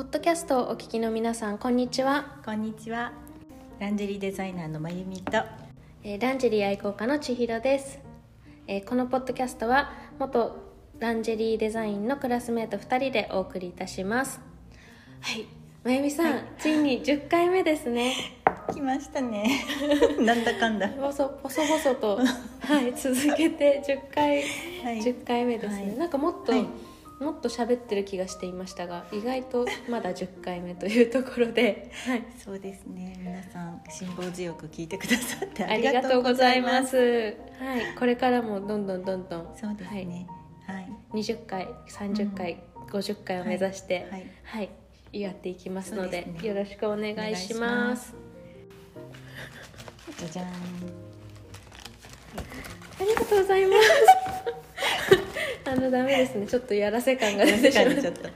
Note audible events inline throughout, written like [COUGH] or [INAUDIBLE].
ポッドキャストをお聞きの皆さんこんにちは、こんにちは。ランジェリーデザイナーのまゆみと。えーランジェリー愛好家の千尋です、えーこのポッドキャストは元ランジェリーデザインのクラスメート2人でお送りいたします。はい。まゆみさん、ついに10回目ですね。[LAUGHS] 来ましたね。[LAUGHS] なんだかんだ。細細々と、[LAUGHS] はい、続けて10回、はい。10回目ですね、はい。なんかもっと、はいもっと喋ってる気がしていましたが意外とまだ10回目というところで、はい、そうですね。皆さん辛抱強く聞いてくださってあありがとうごございま。すす。はい、これからもどんどんどんどんそうですね。はい。はい、20回、30回、50回を目指して、ははいい、やっていきますのでねよろしくお願いします。じゃじゃーん。ありがとうございます。あのダメですね。ちょっとやらせ感が出てしまうちょっと。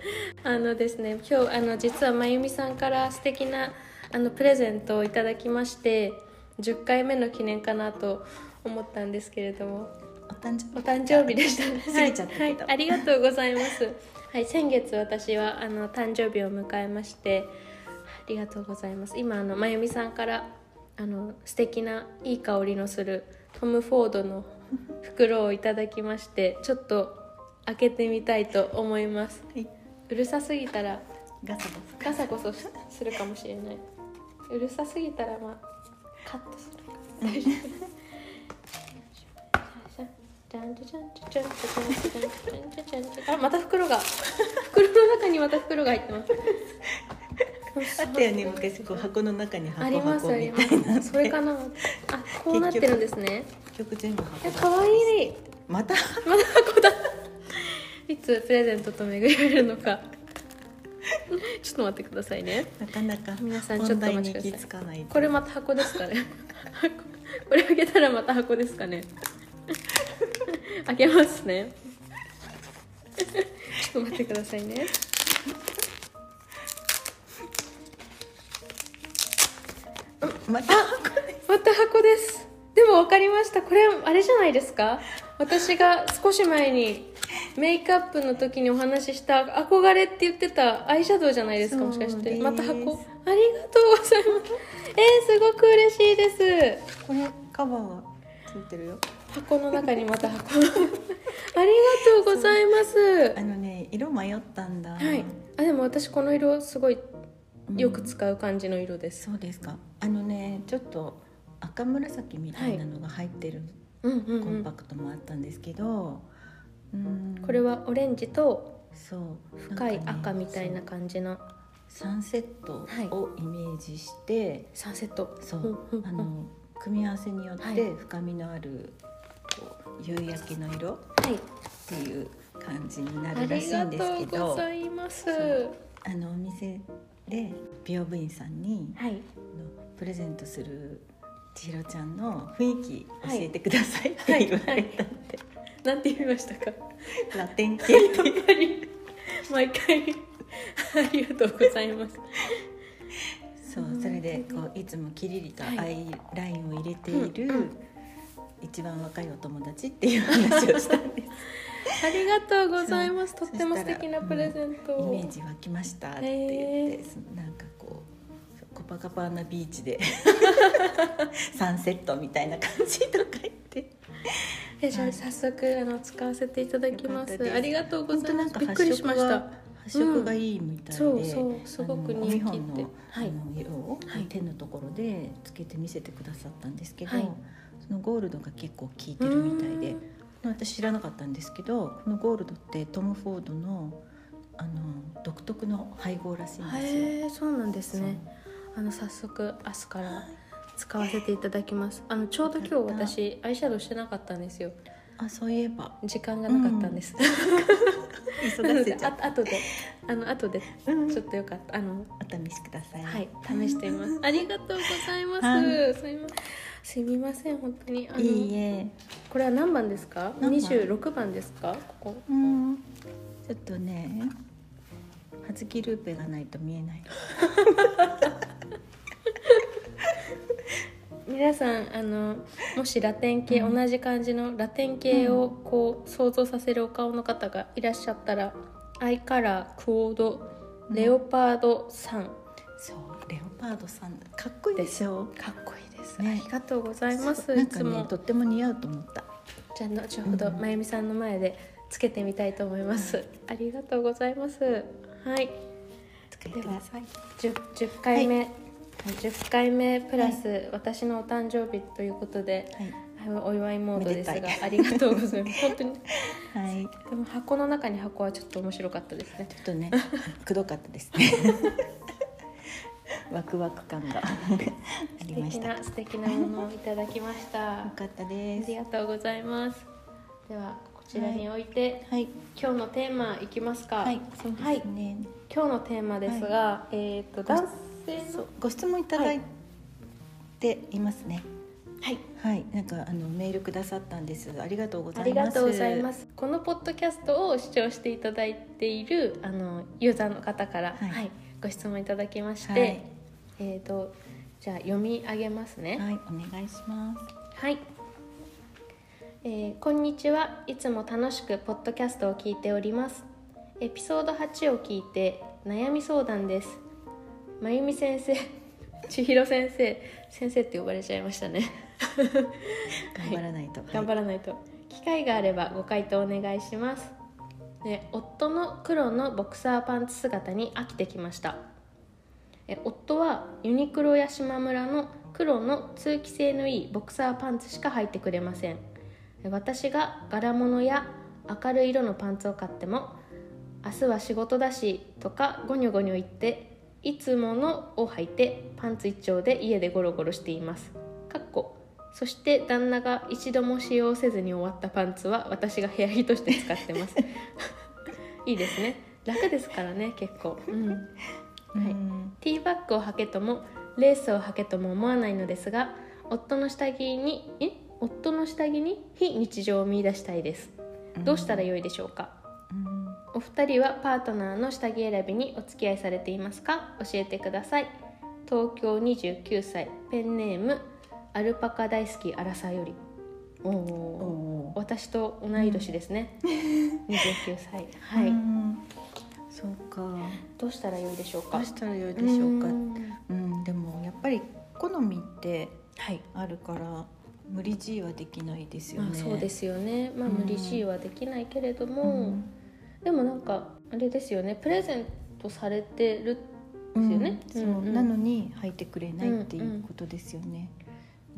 あのですね、今日あの実はまゆみさんから素敵なあのプレゼントをいただきまして、10回目の記念かなと思ったんですけれども。お誕生お誕生日でしたね。過ぎちゃったけどはいはい、ありがとうございます。はい、先月私はあの誕生日を迎えまして、ありがとうございます。今あのまゆみさんからあの素敵ないい香りのするトム・フォードの袋をいただきまして、ちょっと開けてみたいと思います、はい、うるさすぎたらガサガサゴソするかもしれない。うるさすぎたらまあカットするか大丈夫。あまた袋が。袋の中にまた袋が入ってます。あったよね昔こう箱の中に箱ありますあります。それかな。あこうなってるんですね。結局全部箱だわいい。また？また箱だ。いつプレゼントと巡り合えるのか。[LAUGHS] ちょっと待ってくださいね。なかなか皆さんちょっとお待ちください。これまた箱ですかね箱 [LAUGHS] これ開けたらまた箱ですかね開けますねちょっと待ってくださいねまた。また箱ですでも分かりましたこれあれじゃないですか私が少し前にメイクアップの時にお話しした憧れって言ってたアイシャドウじゃないですかもしかして。また箱。ありがとうございます。[LAUGHS] えー、すごく嬉しいです。これカバーがついてるよ。箱の中にまた箱。[LAUGHS] ありがとうございます。あのね色迷ったんだ。はい。あでも私この色すごいよく使う感じの色です、そうですか。あのねちょっと赤紫みたいなのが入ってるうんうんうん。コンパクトもあったんですけど、うんこれはオレンジと深い赤みたいな感じの。サンセットはい。をイメージして、サンセット。そう。あの組み合わせによっはい。て深みのある夕焼けの色っはい。ていう感じになあるらしいんですけとうごどざいあのお店で美容部員さんにはい。プレゼントする千尋ちゃんの雰囲気教えてくださいってはい。言われたんで、なんて言いましたか？ラテン系。やっぱり。毎回。ありがとうございます。そうそれでこういつもキリリとアイラインを入れている、うんうん。一番若いお友達っていう話をしたんです。ありがとうございます。とっても素敵なプレゼントを。イメージ湧きましたって言ってなんかこうコパカパなビーチで [LAUGHS] サンセットみたいな感じとか言って [LAUGHS] えじゃあ早速あの使わせていただきます。ありがとうございます。本当なんかびっくりしました発色がいいみたいで、そうそうすごく人気っての,、はいあの色を、はい。手のところでつけて見せてくださったんですけど、はい。そのゴールドが結構効いてるみたいで私知らなかったんですけどこのゴールドってトム・フォードのあの独特の配合らしいんですよ。そうなんですね。あの早速明日から使わせていただきます。あのちょうど今日私アイシャドウしてなかったんですよ。あそういえば。時間がなかったんです、[LAUGHS] 急なのでがせちゃっあ後で。あの後で。ちょっとよかった。あのお試しください。はい。試してみます。ありがとうございます、はい。すみますみません本当に。あのいいえ。これは何番ですか？何番？26番ですか？ここ。うん。ちょっとね、はずきルーペがないと見えない。[LAUGHS] 皆さんあのもしラテン系、うん。同じ感じのラテン系をこう想像させるお顔の方がいらっしゃったら、アイカラークオードレオパードさん。そうレオパードさんかっこいいでしょかっこいいです、ね。ありがとうございます。なんかいつも。ねとっても似合うと思った。じゃあ後ほど、うん。まゆみさんの前でつけてみたいと思います、ありがとうございます。はい。つけてください 10, 10回目、10回目プラス、私のお誕生日ということではい。お祝いモードですがありがとうございます。[LAUGHS] 本当に。はい。でも箱の中に箱はちょっと面白かったですね。ちょっとね [LAUGHS] くどかったですね。[LAUGHS] ワクワク感が。ありました。素敵なものをいただきました。あかったです。りがとうございます。ではこちらに置いて、はい。今日のテーマいきますか。はい。そうですはい。ね、今日のテーマですが、えっ、と男性のご質問いただいていますね。はい。はい、なんかあのメールくださったんです。ありがとうござあいます。りがとうございます。このポッドキャストを視聴していただいているあのユーザーの方から、はい。はいご質問いただきまして、はい。えっ、とじゃあ読み上げますね。はい。お願いします。はい、えーこんにちは。いつも楽しくポッドキャストを聞いております。エピソード8を聞いて悩み相談ですまゆみ先生 [LAUGHS] 千尋先生先生って呼ばれちゃいましたね。[LAUGHS] 頑張らないと、頑張らないと、機会があればご回答お願いします。で夫の黒のボクサーパンツ姿に飽きてきました。え夫はユニクロや島村の黒の通気性のいいボクサーパンツしか履いてくれません。え私が柄物や明るい色のパンツを買っても明日は仕事だしとかゴニョゴニョ言っていつものを履いてパンツ一丁で家でゴロゴロしています。かっこ。そして旦那が一度も使用せずに終わったパンツは私が部屋着として使ってます。[LAUGHS] いいですね。楽ですからね結構。うん。はい。うんティーバッグを履けともレースを履けとも思わないのですが夫の下着にえ？夫の下着に非日常を見出したいです。どうしたらよいでしょうか、うんお二人はパートナーの下着選びにお付き合いされていますか？教えてください。東京29歳ペンネームアルパカ大好きアラサーより。おお私と同い年ですね、29歳。[LAUGHS] はい、うん。そうか。どうしたらよいでしょうか？どうしたらよいでしょうか？ん。うんでもやっぱり好みってはい。あるから無理強いはできないですよね、まあ、そうですよね、まあ、うん。無理強いはできないけれどうも、んでもなんかあれですよね。プレゼントされてるですよね。うん。そううん。う。んなのに履いてくれないっていうことですよね、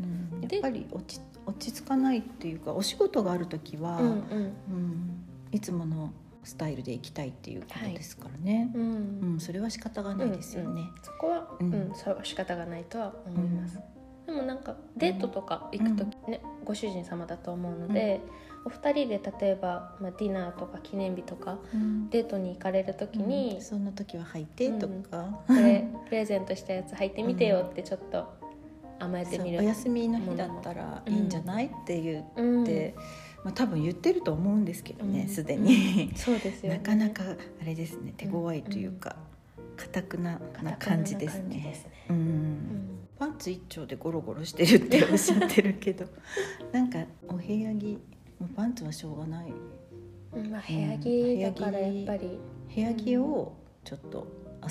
うん。でやっぱり落ち落ち着かないっていうかお仕事がある時は、うんうん。うん。いつものスタイルで行きたいっていうことですからね、ううん。ん。それは仕方がないですよね、うんそこは、ううん。んそれは仕方がないとは思います、でもなんかデートとか行くときね、ご主人様だと思うので、お二人で例えば、まあ、ディナーとか記念日とかうん。デートに行かれるときにうん、そんな時は履いてとか、これ [LAUGHS] プレゼントしたやつ履いてみてよってちょっと甘えてみるお休みの日だったらいいんじゃない、って言って、うん。まあ、多分言ってると思うんですけどうん。ねすで、に、[LAUGHS] そうですよね。なかなかあれですね手強いというか硬くなな感じですね。感じですね。うん。うん。パンツ一丁でゴロゴロしてるっておっしゃってるけど [LAUGHS] なんかお部屋着もうパンツはしょうがない。うんまあ、部屋着だからやっぱり、部屋着をちょっと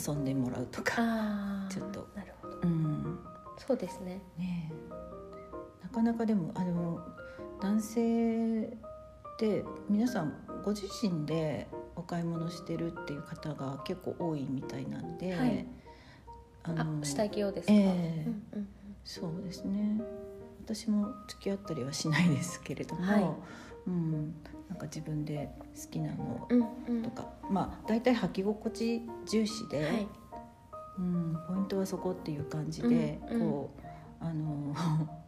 遊んでもらうとか、ちょっと。なるほど。うん。そうですね。ねえ。なかなかでもあの男性って皆さんご自身でお買い物してるっていう方が結構多いみたいなんで、はい。ああ下着をですか、ええ。うんうん。そうですね私も付き合ったりはしないですけれども、はい。うん、なんか自分で好きなのうんうん。とか、まあ大体履き心地重視で、はい。うん、ポイントはそこっていう感じで、うんうん。こうあの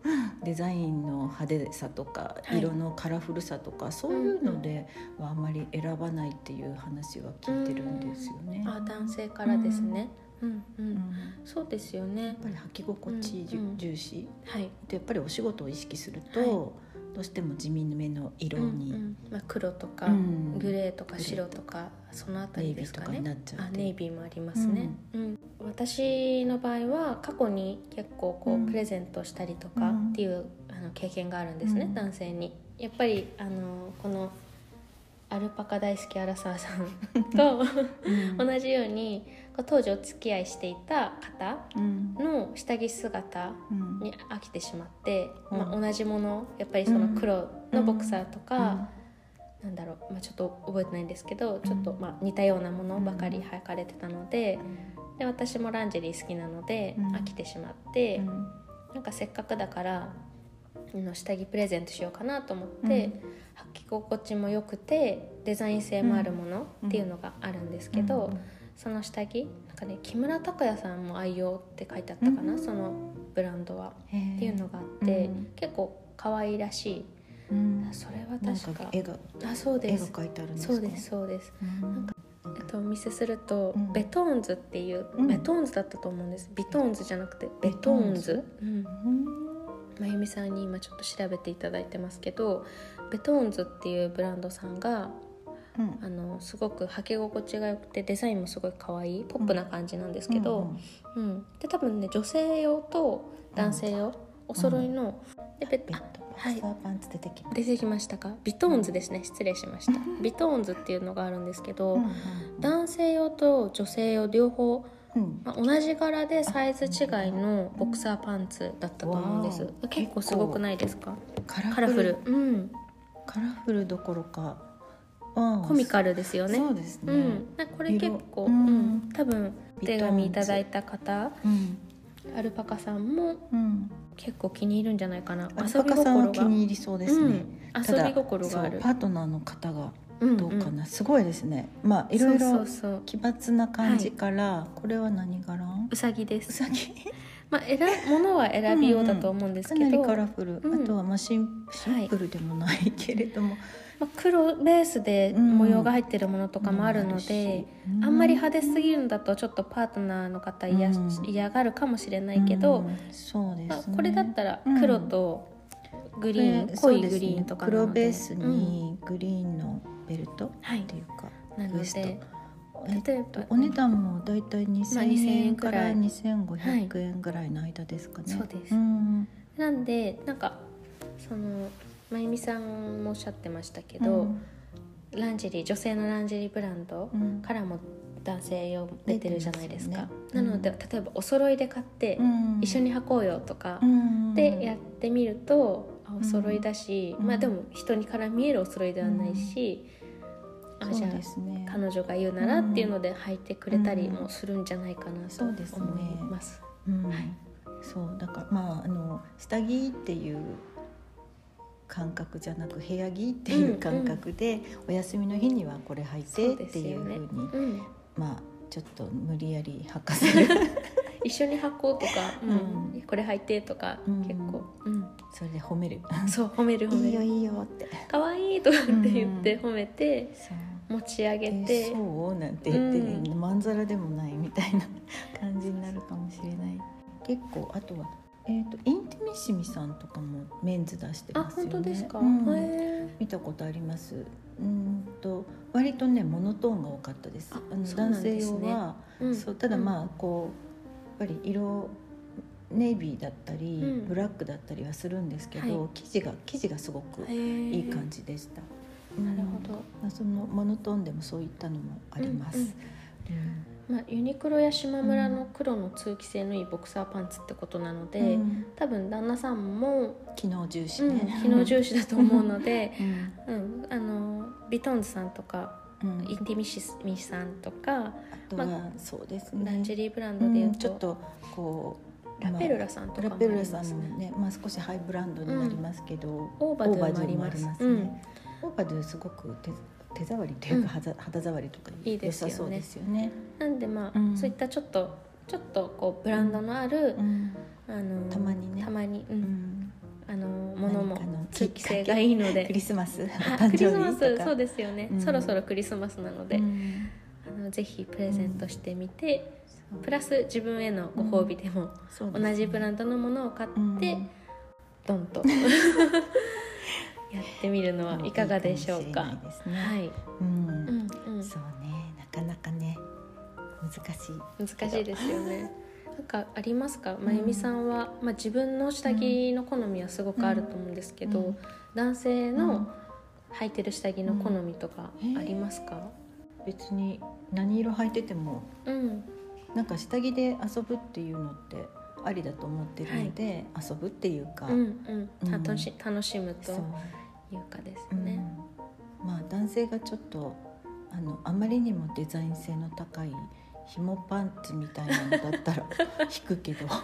[LAUGHS] デザインの派手さとか、はい。色のカラフルさとかそういうのではあんまり選ばないっていう話は聞いてるんですよね。あ男性からですね、うんうん。うん。やそうですよね。っぱり履き心地重,、視。はい。でやっぱりお仕事を意識すると、はい。どうしても地味めの色に、うんうん。まあ、黒とか、うん。グレーとか白とかそのあたりですかね。あネイビーもありますね、うん。私の場合は過去に結構こう、うん。プレゼントしたりとかっていう、あの経験があるんですね、うん。男性に。やっぱりあのこのアルパカ大好きアラサーさん [LAUGHS] とうん。同じように当時お付き合いしていた方うん。の下着姿うん。に飽きてしまって、うん。まあ、同じものやっぱりその黒のボクサーとか、なんだろう、まあ、ちょっと覚えてないんですけどちょっとまあ似たようなものばかり履かれてたのでで私もランジェリー好きなのでうん。飽きてしまって、うん。なんかせっかくだからあの下着プレゼントしようかなと思って、履き心地も良くてデザイン性もあるものっていうのがあるんですけど、その下着なんかね木村拓哉さんも愛用って書いてあったかな、うん。そのブランドは。っていうのがあって、うん結構可愛らしい。うん。それはなん確かか絵があそう絵がです描いてあるんですか？そうですそうです、うん。えっと、お見せすると、うん。ベトーンズっていう、うん。ベトーンズだったと思うんです。ビトーンズじゃなくてベトーンズ？うん。うんまゆみさんに今ちょっと調べていただいてますけどベトーンズっていうブランドさんがうん。あのすごく履き心地が良くてデザインもすごい可愛いポップな感じなんですけど、うんで多分ね女性用と男性用、お揃いの、でベベッあドボはい。パンツ出てきま出てきましたか？ビトーンズですね。失礼しました。[LAUGHS] ビトーンズっていうのがあるんですけど、うん。男性用と女性用両方、うん。まあ、同じ柄でサイズ違いのボクサーパンツだったと思うんです。結構すごくないですか？カラフル。うん。カラフルどころか。コミカルですよね。そうですね。うん、これ結構、色ううん。ん、多分お手紙いただいた方うん。アルパカさんもうん。結構気に入るんじゃないかな。アルパカさんは気が。に入りそうですね。うん、遊び心がある。パートナーの方がうんどうかな、すごいですね。まあいろいろ奇抜な感じから、これは何柄？うさぎでうすさぎ？[LAUGHS] まあ選物は選びようだと思うんですけど、かなりカラフル、うん。あとはまあシンシンプルでもないけれども、まあ、黒ベースで模様が入ってるものとかもあるので、うん。あんまり派手すぎるんだとちょっとパートナーの方嫌,、うん。嫌がるかもしれないけど、うん。そうです、ね。まあ、これだったら黒とグリーン、濃いグリーンとかなので。黒ベースにグリーンのベルトはい。っていうか、なのでえ例えばお値段もだいたいまあ2000 2000円から2500円ぐらいの間ですかね、そうです。んなんでなんかそのまゆみさんもおっしゃってましたけど、うん。ランジェリー女性のランジェリーブランドうん。からも男性用出てるじゃないですか。なので例えばお揃いで買ってうん一緒に履こうよとかうんでやってみるとあお揃いだし、うん。まあでも人にから見えるお揃いではないし、あじゃあですね。彼女が言うならっていうので履いてくれたりもするんじゃないかなと思います。うん。はい。そうだからまああの下着っていう感覚じゃなく部屋着っていう感覚で、お休みの日にはこれ履いてっていうふうに、うん、まあちょっと無理やり履かせる。[LAUGHS] 一緒に履こうとか、うん。うんこれ履いてとか、うん。結構、うん、それで褒める。そう褒める褒める。いいよいいよって。可愛いとかって言って褒めてそう持ち上げえて、そう？なんて言ってね、うまんざらでもないみたいな感じになるかもしれない。結構あとは、えー、とインティミッシミさんとかもメンズ出してあますよね。本当ですか、うん。へ見たことあります？うんと割とねモノトーンが多かったです。あのそうなん男性用は、ーうん。そうただまあこうやっぱり色ネイビーだったり、うん。ブラックだったりはするんですけど、はい。生地が生地がすごくいい感じでした。なるほどうんまあ、そのモノトーンでもそういったのもあります。まあ、ユニクロや島村の黒の通気性のいいボクサーパンツってことなので、うん多分旦那さんも、機能重視うんね。機能重視だと思うので、[LAUGHS] うんうん、あのビトンズさんとかうんインティミシスミさんとかあとは、まそうですね。ランジェリーブランうドでいうと、んちょっとこうラペルラさんとかもあラペルラさんのね。ね、まあ少しハイブランドになりますけど、オーバドゥもありますね。うんオーバドゥすごく手手触りというか、肌肌触りとかいいですよね。良さそうですよね。なんでまあ、うん。そういったちょっとちょっとこうブランドのある、うん。あのたまにね。たまに、ううん。んあのものも通気性がいいので。クリスマス、クリスマ生日とか。スそうですよね、うん。そろそろクリスマスなので、うん。あのぜひプレゼントしてみて、プラス自分へのご褒美でも、同じブランドのものを買って、うん。ドンと [LAUGHS] やってみるのはいかがでしょうか？いいもしれないね。はい、うん。うんうん、そうね。なかなかね難しい。難しいですよね。[LAUGHS] なんかありますか、まゆみさんは、まあ、自分の下着の好みはすごくあると思うんですけど、うん。男性の履いてる下着の好みとかありますか、別に何色履いててもうん。なんか下着で遊ぶっていうのってありだと思ってるので、遊ぶっていうか、うんうん。うん。楽し楽しむというかですうん。ね。まあ男性がちょっとあのあまりにもデザイン性の高い紐パンツみたいなのだったら [LAUGHS] 引くけど。[LAUGHS]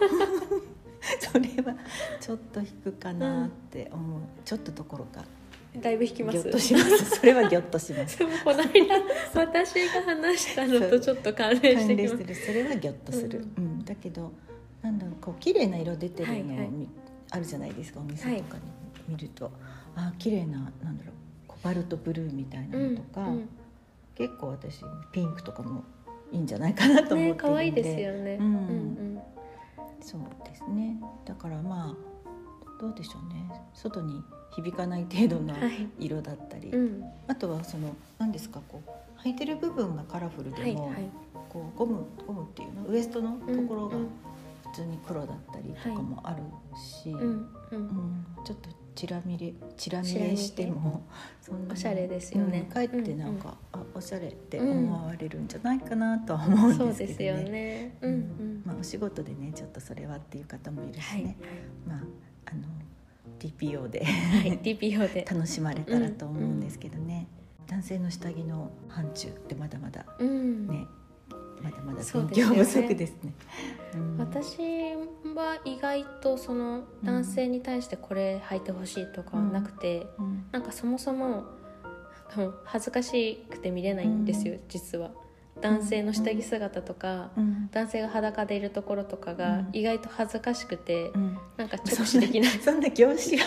それはちょっと引くかなって思う、ちょっとどころか。だいぶ引きます。ギョッとします。それはギョッとします。[LAUGHS] この間私が話したのとちょっと関連し関てきます。る。それはギョッとする、ううん。だけどなんだろうこう綺麗な色出てるのを、はいはい。みあるじゃないですかお店とかに。見ると、あ綺麗ななんだろうコバルトブルーみたいなのとか、うん。結構私ピンクとかもいいんじゃないかなとうん、思ってるんで、ね可愛いですよね。うん。うんそうですね。だからまあどうでしょうね。外に響かない程度のはい。色だったり、うん。うんあとはその何ですかこう履いてる部分がカラフルでも、はいはい。こうゴムゴムっていうの？ウエストのところがうん。うん普通に黒だったりとかもあるし、うんううんん。ちょっとチラ見れチラ見れえしてもそんなにおしゃれですよねうんかえってなんか、あおしゃれって思われるんじゃないかなとは思うんそうですけどね。ですよね。うんうん。まあ、お仕事でねちょっとそれはっていう方もいるしはいね、まああの TPO ではい DPO で。[LAUGHS] 楽しまれたらと思うんですけどね、男性の下着の範疇ってまだまだうん。ね、まだまだ勉強不足ですね。うん。私は意外とその男性に対してこれ履いてほしいとかはなくて、うん。なんかそもそも恥ずかしくて見れないんですよ、実は。男性の下着姿とか、うん。男性が裸でいるところとかがうん。意外と恥ずかしくて、うん。なんか直視できな。いそんな業種が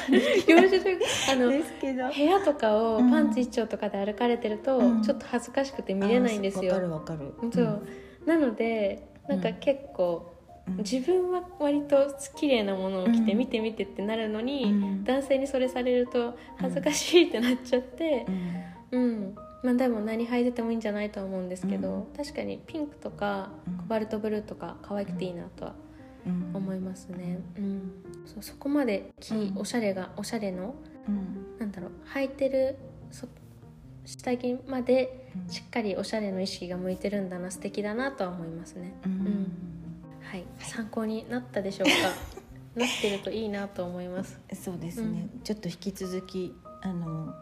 行事というかあのですけど。部屋とかをうん。パンツ一丁とかで歩かれてると、うん。ちょっと恥ずかしくて見れないんですよ。わかるわかる。そうなのでなんか結構、うん。自分は割と綺麗なものを着て、うん。見て見てってなるのに、うん。男性にそれされると恥ずかしいってなっちゃってう、ん。うん。まあ、でも何履いててもいいんじゃないとは思うんですけど、うん。確かにピンクとかうん。コバルトブルーとか可愛くていいなとはうん。思いますね。うん、そうそこまでき、うん。おしゃれがおしゃれのうん。なんだろう履いてるそ下着までうん。しっかりおしゃれの意識が向いてるんだな素敵だなとは思いますね。うん。はい、参考になったでしょうか？[LAUGHS] なってるといいなと思います。そうですね、ちょっと引き続きあの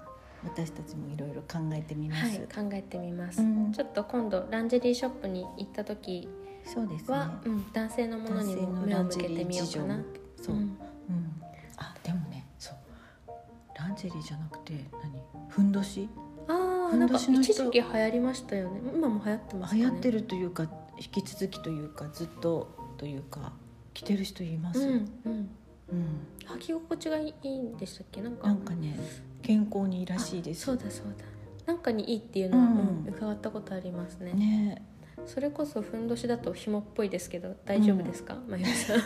私たちもいろいろ考えてみまはいす。、考えてみます。うん。ちょっと今度ランジェリーショップに行った時そうですね。は、うん、男性のものにも目を向けてみようかな。そう、ううんん、あでもねそう。ランジェリーじゃなくて何？ふんどし？あなんんか一時期流行りましたよね。今も流行ってますかね。流行ってるというか引き続きというかずっとというか着てる人います？うん、うん。うん履き心地がいいんでしたっけ？なんか。なんかね健康にいいらしいです。そうだそうだ。なんかにいいっていうのは、うんうん伺ったことありますね。ねそれこそふんどしだと紐っぽいですけど大丈夫ですか、まゆみさん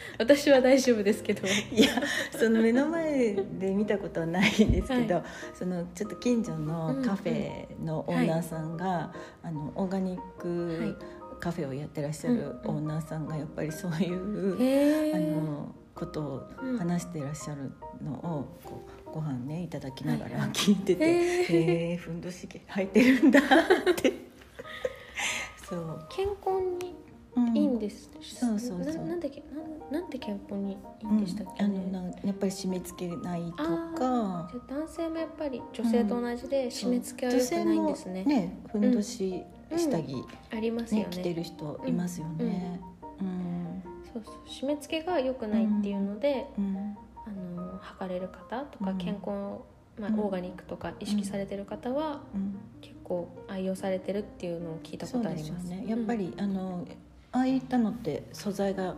[LAUGHS] 私は大丈夫ですけど。いやその目の前で見たことはないんですけど、はそのちょっと近所のカフェのオーナーさんが、あのオーガニックカフェをやってらっしゃるオーナーさんがやっぱりそういう、あのことを話してらっしゃるのをこうご飯ねいただきながらはい。はい聞いてて、へへえふんどし履いてるんだって。[LAUGHS] そう、健康にうんいいんです、そうそうそう。ななんでけ？なんなんで健康にいいんでしたっけ、うん、あねのなんやっぱり締め付けないとか。男性もやっぱり女性と同じで締め付けは良くないんですね,、ねふんどし下着、ありますよね。ね着てる人いますよね。うん。そうそう。締め付けが良くないっていうので、うん。あの測れる方とかうん。健康、まあ、うん。オーガニックとか意識されてる方は、うん。結構愛用されてるっていうのを聞いたことあります。すよね。やっぱり、あのああいったのって素材が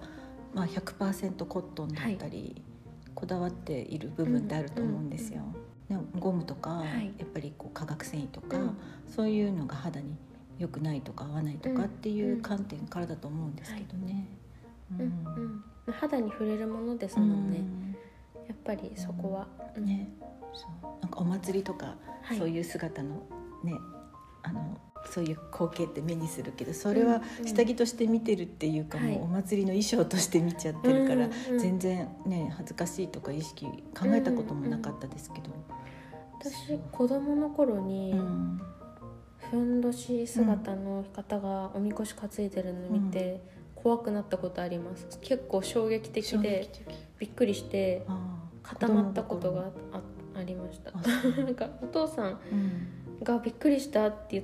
まあ100%コットンだったり、こだわっている部分ってあると思うんですよ。でもゴムとか、はい。やっぱりこう化学繊維とか、うん。そういうのが肌に良くないとか合わないとかっていう観点からだと思うんですけどね。うん。うん。肌に触れるものですもんね、やっぱりそこは、うん。ね、そう。なんかお祭りとか、はい。そういう姿のねあのそういう光景って目にするけどそれはうん下着として見てるっていうか、はい。もうお祭りの衣装として見ちゃってるから、全然ね恥ずかしいとか意識考えたこともなかったですけど、私子供の頃に、うんふんどし姿の方がおみこし担いでるの見て、怖くなったことあります。結構衝撃的衝でびっくりして固まったことがあありました。[LAUGHS] なんかお父さんうん。がびっくりしたって言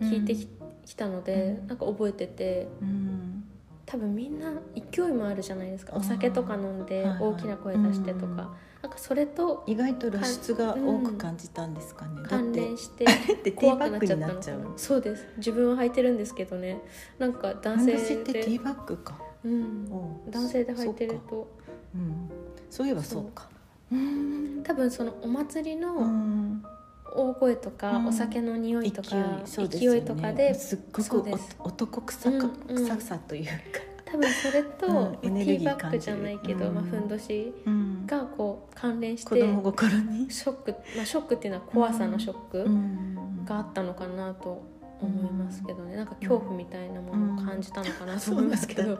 聞いてき,、きたので、うん。なんか覚えててうん。多分みんな勢いもあるじゃないですか。お酒とか飲んではいはい。大きな声出してとか、うん。なんかそれと意外と露出が多く感じたんですかね、関連して怖くなっちゃったのになっちゃうかなそうです。自分は履いてるんですけどね。なんか男性ふんどしってティでーバッグか、うん、男性で履いてるそっか。とうん、そういえばそうか。う。ん。多分そのお祭りうのん大声とか、うん。お酒の匂いと勢か勢いとかですっごくです。お男臭か、臭さというか、多分それと、ティーバッグじゃないけど、まあ、ふんどしうん、がこう関連して子供心に、ショック、まあ、ショックっていうのは怖さのショックん。があったのかなと思いますけどね。なんか恐怖みたいなものを感じたのかなと思いますけど、うん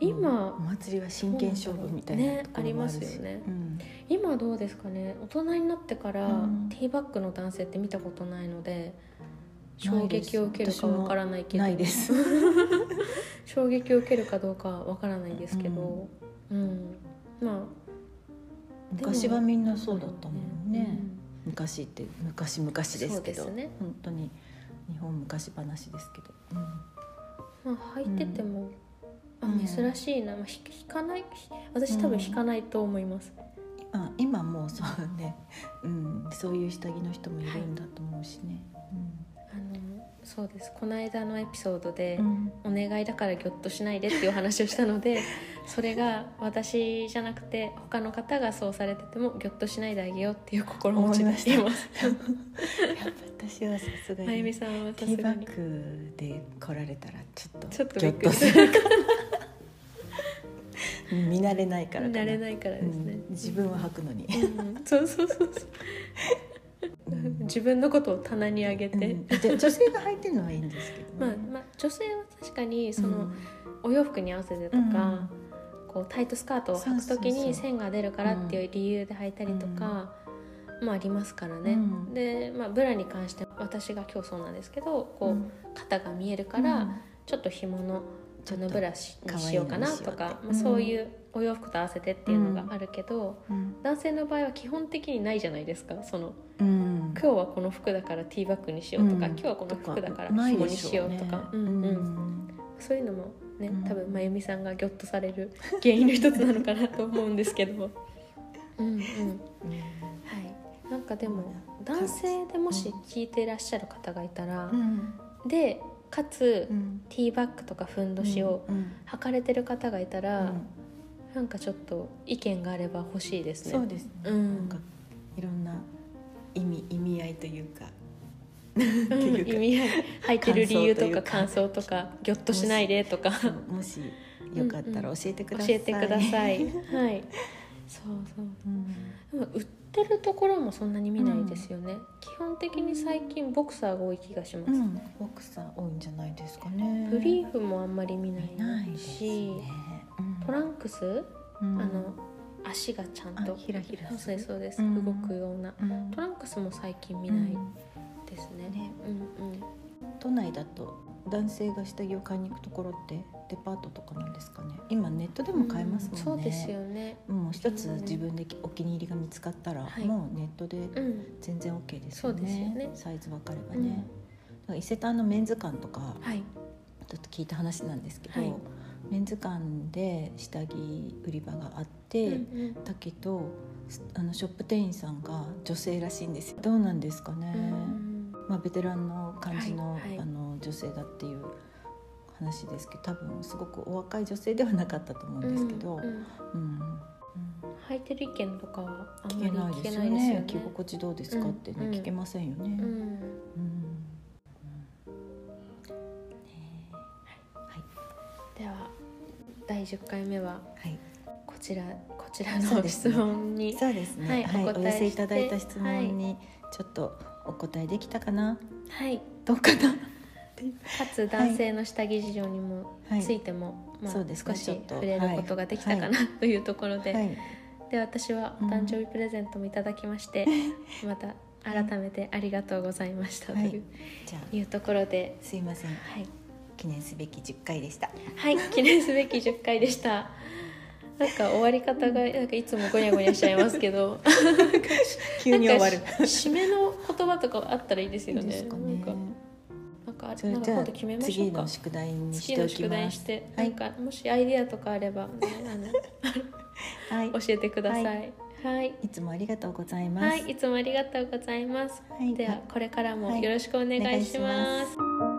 今お祭りは真剣勝負みたいなねありますよね。うん。今どうですかね？大人になってから、うん。ティーバッグの男性って見たことないので衝撃を受けるかわからないけど。ないです。[LAUGHS] 衝撃を受けるかどうかはわからないですけど、うん。まあ昔はみんなそうだったもんね、うん。昔って昔々ですけど。ね。本当に日本昔話ですけど、うん。まあ、履いてても、あうん。珍しいな、まあ、ひ引かないひ私多分引かないと思います、今今もうそうね、うん、そういう下着の人もいるんだと思うしね、あのそうです。この間のエピソードで、うん。お願いだからギョッとしないでっていうお話をしたのでそれが私じゃなくて他の方がそうされててもギョッとしないであげようっていう心持ちでいます。思いまやっぱ私はさすがまゆみにさんはティーバッグで来られたらちょっとちょっとびっくり。するかなうん見慣れないからかな。慣れないからですね、うん。自分は履くのに、うんそうそうそうそう。うん。自分のことを棚に上げて、うん。で女性が履いてるのはいいんですけど、まあねまあ女性は確かにその、うんお洋服に合わせてとか、こうタイトスカートを履く時そうそうそう。に線が出るからっていう理由で履いたりとか、もありますからね、うん。で、まあ、ブラに関して私が今日そうなんですけどこう、うん。肩が見えるから、うん。ちょっと紐のあのブラシにしようかなとか、まあ、うんそういうお洋服と合わせてっていうのがあるけど、うん。男性の場合は基本的にないじゃないですか。そのうん。今日はこの服だからティーバッグにしようとか、うん。今日はこの服だから紐にでしようとか、そういうのもねうん。多分真由美さんがギョッとされる原因の一つなのかなと思うんですけど [LAUGHS] うん。うん。はいなんかでも男性でもし聞いていらっしゃる方がいたら、うん。でかつ、うん。ティーバッグとかふんどしをうん。履かれてる方がいたら、うん。なんかちょっと意見があれば欲しいですね。そうですね、うん。なんかいろんな意味意味合いというか。意味合い。履いてる理由とか感感想とかギョッとしないでとか。もしよかったら教えてく教ださい、えてください。はい。[LAUGHS] そうそう。うん。でも売ってるところもそんなに見ないですよね。基本的に最近ボクサーが多い気がします。うん、ボクサー多いんじゃないですかね。ブリーフもあんまり見ないし、ね、うん。トランクス、うん。あの足がちゃんと。あひらひらそうですそうです、うん。動くような。うん。トランクスも最近見ないうんですね。ね。うんうん。都内だと男性が下着を買いに行くところってデパートとかなんですかね。今ネットでも買えますもんね、そうですよね。もう一つ自分でお気に入りが見つかったら、はい。もうネットでうん。全然 OK ですそうよねですよね。サイズ分かればうん。ね、だから伊勢丹のメンズ館とかはい。ちょっと聞いた話なんですけど、はい。メンズ館で下着売り場があって、うんうん。だけどあのショップ店員さんが女性らしいんですよ。どうなんですかね、うん。まあ、ベテランの感じの,、はいはい。あの女性だっていう話ですけど多分すごくお若い女性ではなかったと思うんですけど、うん履いてる意見とかはあん聞まり聞けけないですよね。ね。着心地どうですかってね、うん。聞けませんよね。うん。うん。では第10回目ははい、こちらこちらの質問に、そうですね、はいお寄せいただいた質問にちょっとお答えできたかな、はい、どうかな、かつ男性の下着事情にもはい。ついても、まあ少し触れることができたかな、[LAUGHS] というところで、はい、で私はお誕生日プレゼントもいただきまして、また改めてありがとうございました、はい。といういうところで、すいません。はい、記念すべき10回でした。はい、記念すべき10回でした。[LAUGHS] なんか終わり方がなんかいつもゴニャゴニャしちゃいますけど。[LAUGHS] 急に終わる。締めの言葉とかあったらいいですよね。なんかかなんか今度決めましょうか。次の宿題にしておきますにして、はい。なんかもしアイディアとかあれば、[LAUGHS] ね、はいあの教えてください。はい。い。つもありがとうございます。はい、いつもありがとうございます。はい。ではこれからもはい。よろしくお願いし。ます